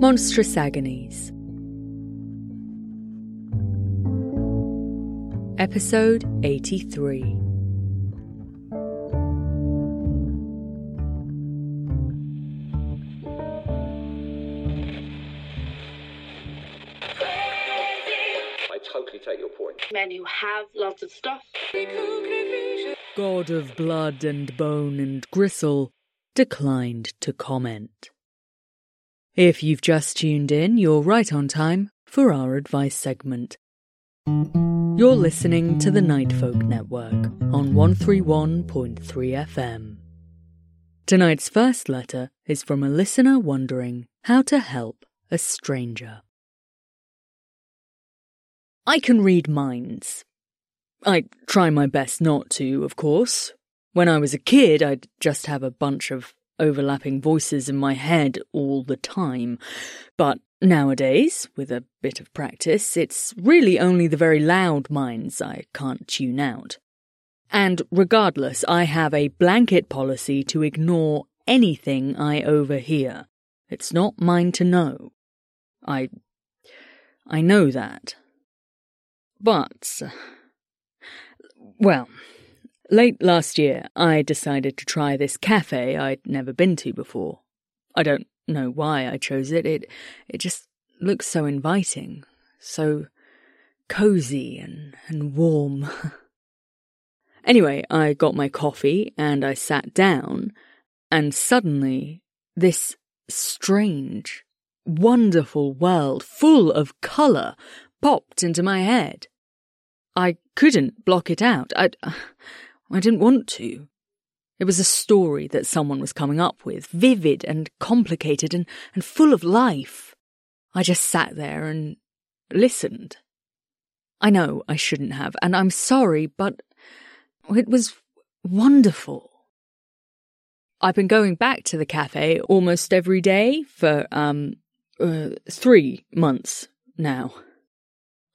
Monstrous Agonies Episode 83 I totally take your point. men who have lots of stuff. God of blood and bone and gristle declined to comment. If you've just tuned in, you're right on time for our advice segment. You're listening to the Nightfolk Network on 131.3 FM. Tonight's first letter is from a listener wondering how to help a stranger. I can read minds. I try my best not to, of course. When I was a kid, I'd just have a bunch of overlapping voices in my head all the time. But nowadays, with a bit of practice, it's really only the very loud minds I can't tune out. And regardless, I have a blanket policy to ignore anything I overhear. It's not mine to know. I. I know that. But. Well, late last year, I decided to try this cafe I'd never been to before. I don't know why I chose it. It it just looks so inviting, so cozy and, and warm. anyway, I got my coffee and I sat down, and suddenly this strange, wonderful world full of colour popped into my head. I couldn't block it out. I, I didn't want to. It was a story that someone was coming up with, vivid and complicated and, and full of life. I just sat there and listened. I know I shouldn't have, and I'm sorry, but it was wonderful. I've been going back to the cafe almost every day for, um, uh, three months now.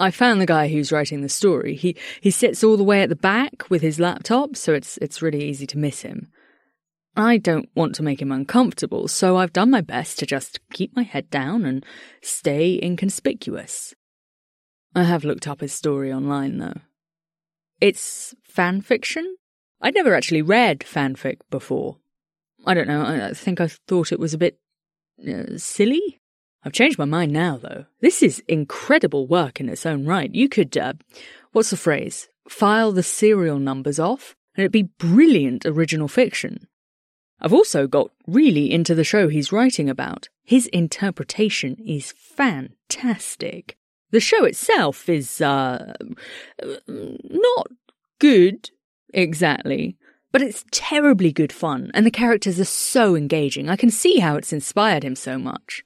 I found the guy who's writing the story. He he sits all the way at the back with his laptop, so it's it's really easy to miss him. I don't want to make him uncomfortable, so I've done my best to just keep my head down and stay inconspicuous. I have looked up his story online though. It's fan fiction? I'd never actually read fanfic before. I don't know, I think I thought it was a bit uh, silly. I've changed my mind now, though. This is incredible work in its own right. You could, uh, what's the phrase? File the serial numbers off, and it'd be brilliant original fiction. I've also got really into the show he's writing about. His interpretation is fantastic. The show itself is, uh, not good, exactly, but it's terribly good fun, and the characters are so engaging. I can see how it's inspired him so much.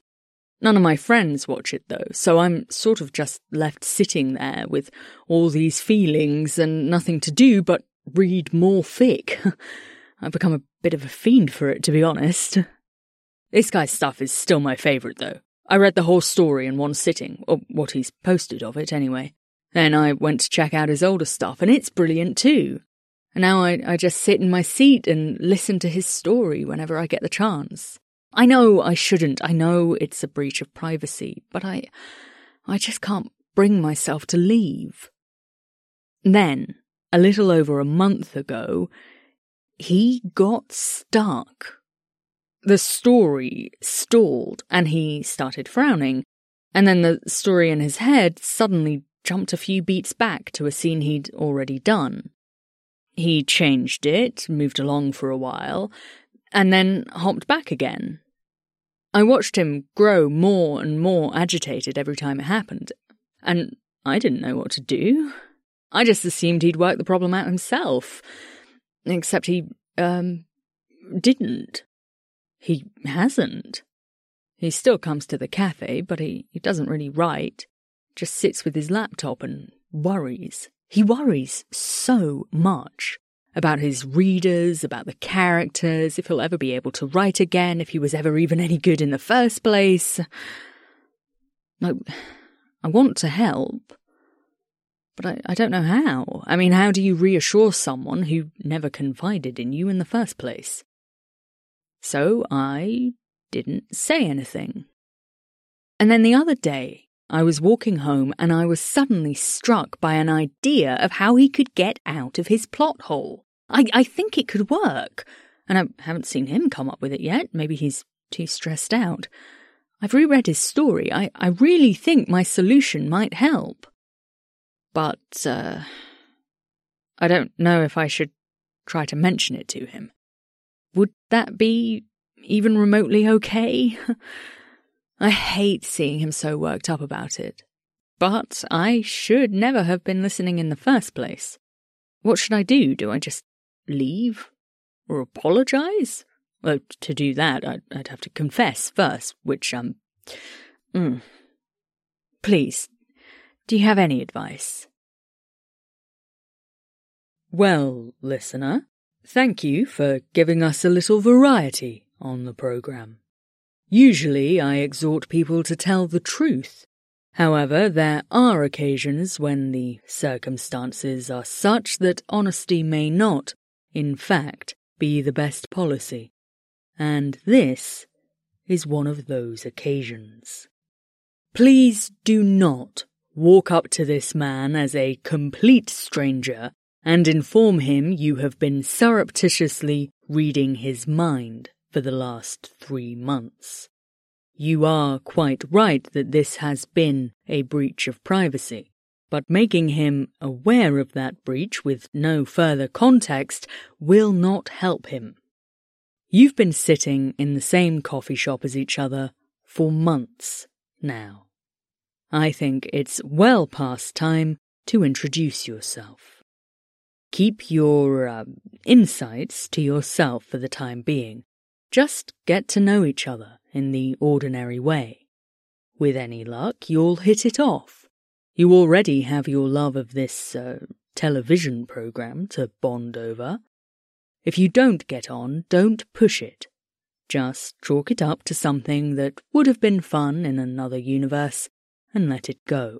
None of my friends watch it though, so I'm sort of just left sitting there with all these feelings and nothing to do but read more fic. I've become a bit of a fiend for it, to be honest. This guy's stuff is still my favourite though. I read the whole story in one sitting, or what he's posted of it anyway. Then I went to check out his older stuff, and it's brilliant too. And now I, I just sit in my seat and listen to his story whenever I get the chance. I know I shouldn't. I know it's a breach of privacy, but I, I just can't bring myself to leave. Then, a little over a month ago, he got stuck. The story stalled and he started frowning, and then the story in his head suddenly jumped a few beats back to a scene he'd already done. He changed it, moved along for a while, and then hopped back again. I watched him grow more and more agitated every time it happened, and I didn't know what to do. I just assumed he'd work the problem out himself. Except he, um, didn't. He hasn't. He still comes to the cafe, but he, he doesn't really write. Just sits with his laptop and worries. He worries so much about his readers, about the characters, if he'll ever be able to write again, if he was ever even any good in the first place. I, I want to help, but I, I don't know how. I mean, how do you reassure someone who never confided in you in the first place? So I didn't say anything. And then the other day, I was walking home and I was suddenly struck by an idea of how he could get out of his plot hole. I, I think it could work, and I haven't seen him come up with it yet. Maybe he's too stressed out. I've reread his story. I, I really think my solution might help. But, uh, I don't know if I should try to mention it to him. Would that be even remotely okay? I hate seeing him so worked up about it. But I should never have been listening in the first place. What should I do? Do I just leave? Or apologize? Well, to do that, I'd, I'd have to confess first, which, um. Mm. Please, do you have any advice? Well, listener, thank you for giving us a little variety on the programme. Usually I exhort people to tell the truth. However, there are occasions when the circumstances are such that honesty may not, in fact, be the best policy. And this is one of those occasions. Please do not walk up to this man as a complete stranger and inform him you have been surreptitiously reading his mind for the last three months. You are quite right that this has been a breach of privacy, but making him aware of that breach with no further context will not help him. You've been sitting in the same coffee shop as each other for months now. I think it's well past time to introduce yourself. Keep your uh, insights to yourself for the time being. Just get to know each other in the ordinary way. With any luck, you'll hit it off. You already have your love of this uh, television program to bond over, if you don't get on, don't push it. Just chalk it up to something that would have been fun in another universe and let it go.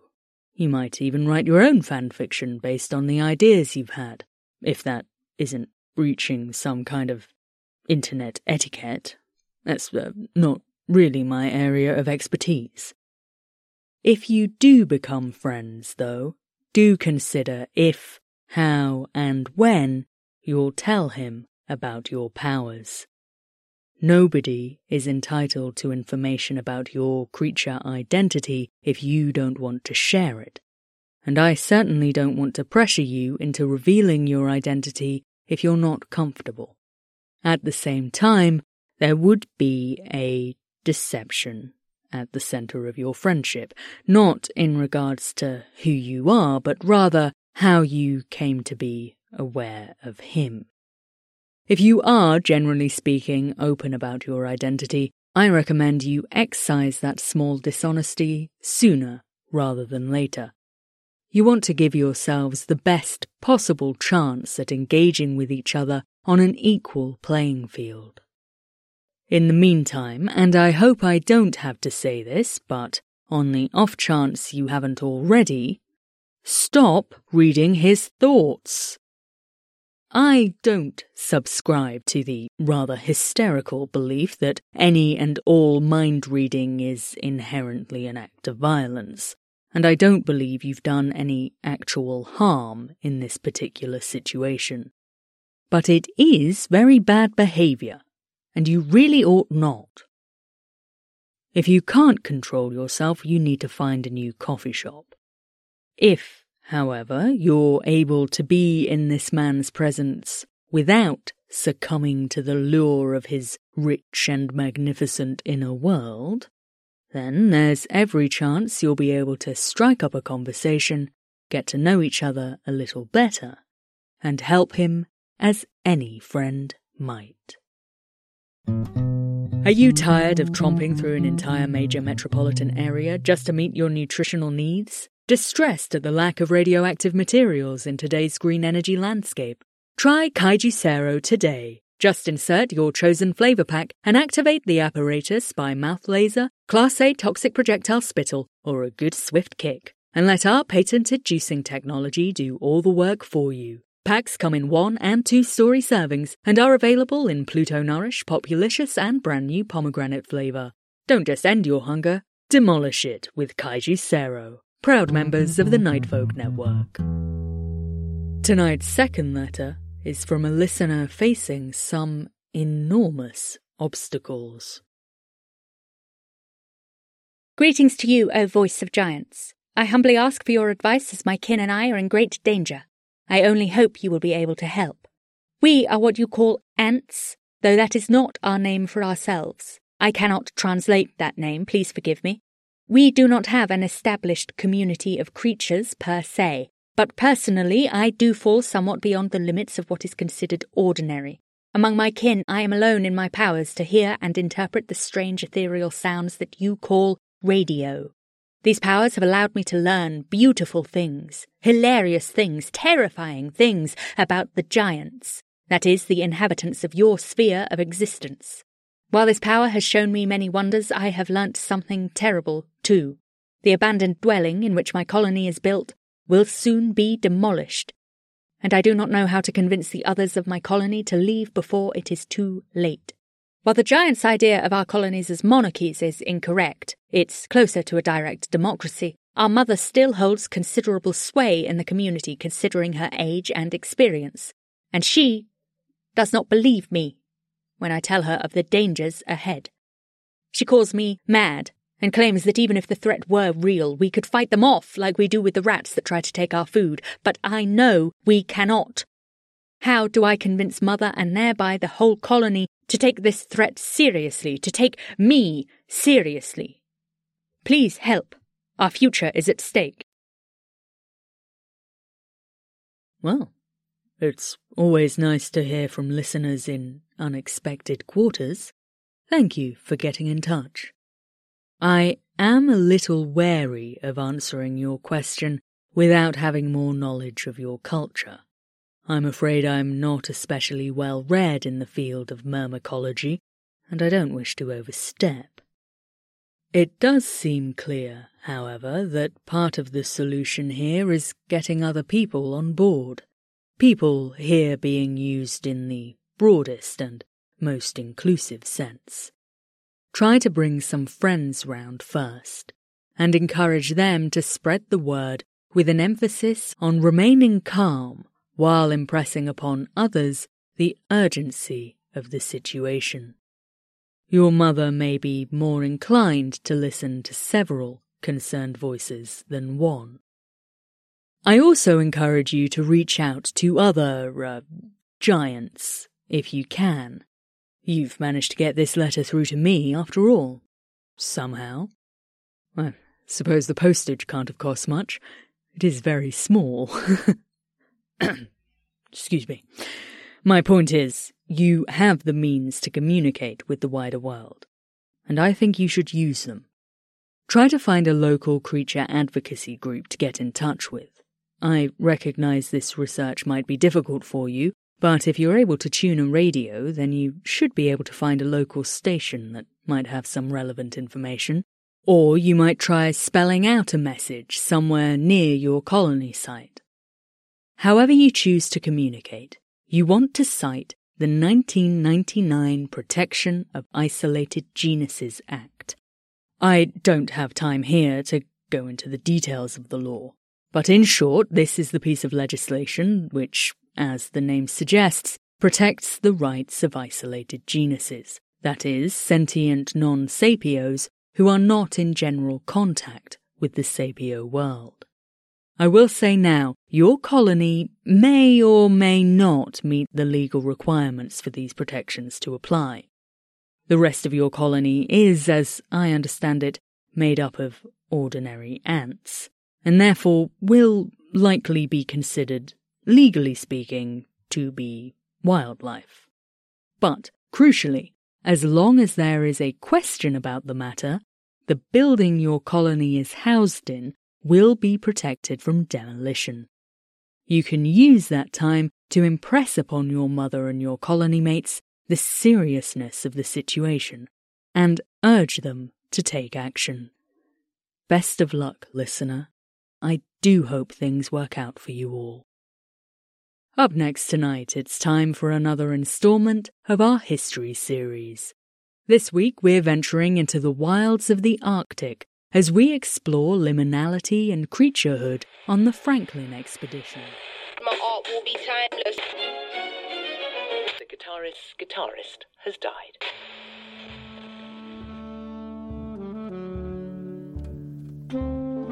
You might even write your own fan fiction based on the ideas you've had, if that isn't breaching some kind of internet etiquette. That's uh, not really my area of expertise. If you do become friends, though, do consider if, how, and when you'll tell him about your powers. Nobody is entitled to information about your creature identity if you don't want to share it. And I certainly don't want to pressure you into revealing your identity if you're not comfortable. At the same time, there would be a deception at the center of your friendship, not in regards to who you are, but rather how you came to be aware of him. If you are, generally speaking, open about your identity, I recommend you excise that small dishonesty sooner rather than later. You want to give yourselves the best possible chance at engaging with each other on an equal playing field. In the meantime, and I hope I don't have to say this, but on the off chance you haven't already, stop reading his thoughts. I don't subscribe to the rather hysterical belief that any and all mind reading is inherently an act of violence, and I don't believe you've done any actual harm in this particular situation. But it is very bad behaviour, and you really ought not. If you can't control yourself, you need to find a new coffee shop. If However, you're able to be in this man's presence without succumbing to the lure of his rich and magnificent inner world, then there's every chance you'll be able to strike up a conversation, get to know each other a little better, and help him as any friend might. Are you tired of tromping through an entire major metropolitan area just to meet your nutritional needs? Distressed at the lack of radioactive materials in today's green energy landscape? Try Kaiju Sero today. Just insert your chosen flavor pack and activate the apparatus by mouth laser, Class A toxic projectile spittle, or a good swift kick. And let our patented juicing technology do all the work for you. Packs come in one and two story servings and are available in Pluto Nourish, Populicious, and brand new pomegranate flavor. Don't just end your hunger, demolish it with Kaiju Sero proud members of the Nightfolk Network. Tonight's second letter is from a listener facing some enormous obstacles. Greetings to you, O voice of giants. I humbly ask for your advice as my kin and I are in great danger. I only hope you will be able to help. We are what you call ants, though that is not our name for ourselves. I cannot translate that name, please forgive me. We do not have an established community of creatures per se, but personally I do fall somewhat beyond the limits of what is considered ordinary. Among my kin, I am alone in my powers to hear and interpret the strange ethereal sounds that you call radio. These powers have allowed me to learn beautiful things, hilarious things, terrifying things about the giants, that is, the inhabitants of your sphere of existence. While this power has shown me many wonders, I have learnt something terrible, too. The abandoned dwelling in which my colony is built will soon be demolished, and I do not know how to convince the others of my colony to leave before it is too late. While the giant's idea of our colonies as monarchies is incorrect, it's closer to a direct democracy. Our mother still holds considerable sway in the community considering her age and experience, and she does not believe me when I tell her of the dangers ahead. She calls me mad and claims that even if the threat were real, we could fight them off like we do with the rats that try to take our food, but I know we cannot. How do I convince Mother and thereby the whole colony to take this threat seriously, to take me seriously? Please help. Our future is at stake. Well, it's always nice to hear from listeners in unexpected quarters. Thank you for getting in touch. I am a little wary of answering your question without having more knowledge of your culture. I'm afraid I'm not especially well read in the field of myrmecology, and I don't wish to overstep. It does seem clear, however, that part of the solution here is getting other people on board. People here being used in the broadest and most inclusive sense. Try to bring some friends round first, and encourage them to spread the word with an emphasis on remaining calm while impressing upon others the urgency of the situation. Your mother may be more inclined to listen to several concerned voices than one. I also encourage you to reach out to other uh, giants, if you can. You've managed to get this letter through to me, after all. Somehow. I suppose the postage can't have cost much. It is very small. Excuse me. My point is, you have the means to communicate with the wider world, and I think you should use them. Try to find a local creature advocacy group to get in touch with. I recognize this research might be difficult for you, but if you're able to tune a radio, then you should be able to find a local station that might have some relevant information. Or you might try spelling out a message somewhere near your colony site. However you choose to communicate, you want to cite the 1999 Protection of Isolated Genuses Act. I don't have time here to go into the details of the law, but in short, this is the piece of legislation which, as the name suggests, protects the rights of isolated genuses, that is, sentient non sapios who are not in general contact with the sapio world. I will say now, your colony may or may not meet the legal requirements for these protections to apply. The rest of your colony is, as I understand it, made up of ordinary ants, and therefore will likely be considered, legally speaking, to be wildlife. But, crucially, as long as there is a question about the matter, the building your colony is housed in will be protected from demolition. You can use that time to impress upon your mother and your colony mates the seriousness of the situation and urge them to take action. Best of luck, listener. I do hope things work out for you all. Up next tonight, it's time for another installment of our history series. This week, we're venturing into the wilds of the Arctic as we explore liminality and creaturehood on the Franklin expedition. My art will be timeless. The guitarist's guitarist has died.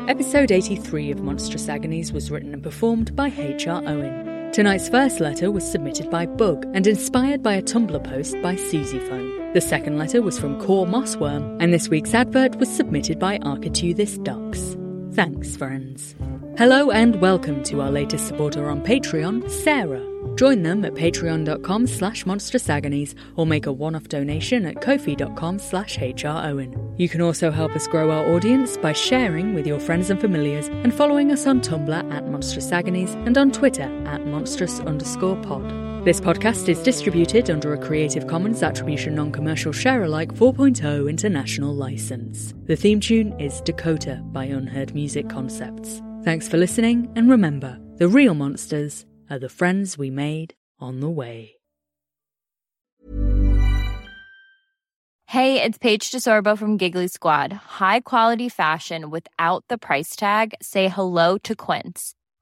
Episode 83 of Monstrous Agonies was written and performed by H.R. Owen. Tonight's first letter was submitted by Bug and inspired by a Tumblr post by Susie Phone. The second letter was from Core Mossworm, and this week's advert was submitted by Architeuthis Ducks. Thanks, friends. Hello and welcome to our latest supporter on Patreon, Sarah. Join them at patreon.com slash monstrousagonies or make a one-off donation at kofi.com slash hrowen. You can also help us grow our audience by sharing with your friends and familiars and following us on Tumblr at Monstrous Agonies and on Twitter at monstrous underscore pod. This podcast is distributed under a Creative Commons Attribution Non-Commercial Share-alike 4.0 international license. The theme tune is Dakota by Unheard Music Concepts. Thanks for listening, and remember, the real monsters are the friends we made on the way. Hey, it's Paige DeSorbo from Giggly Squad. High quality fashion without the price tag? Say hello to Quince.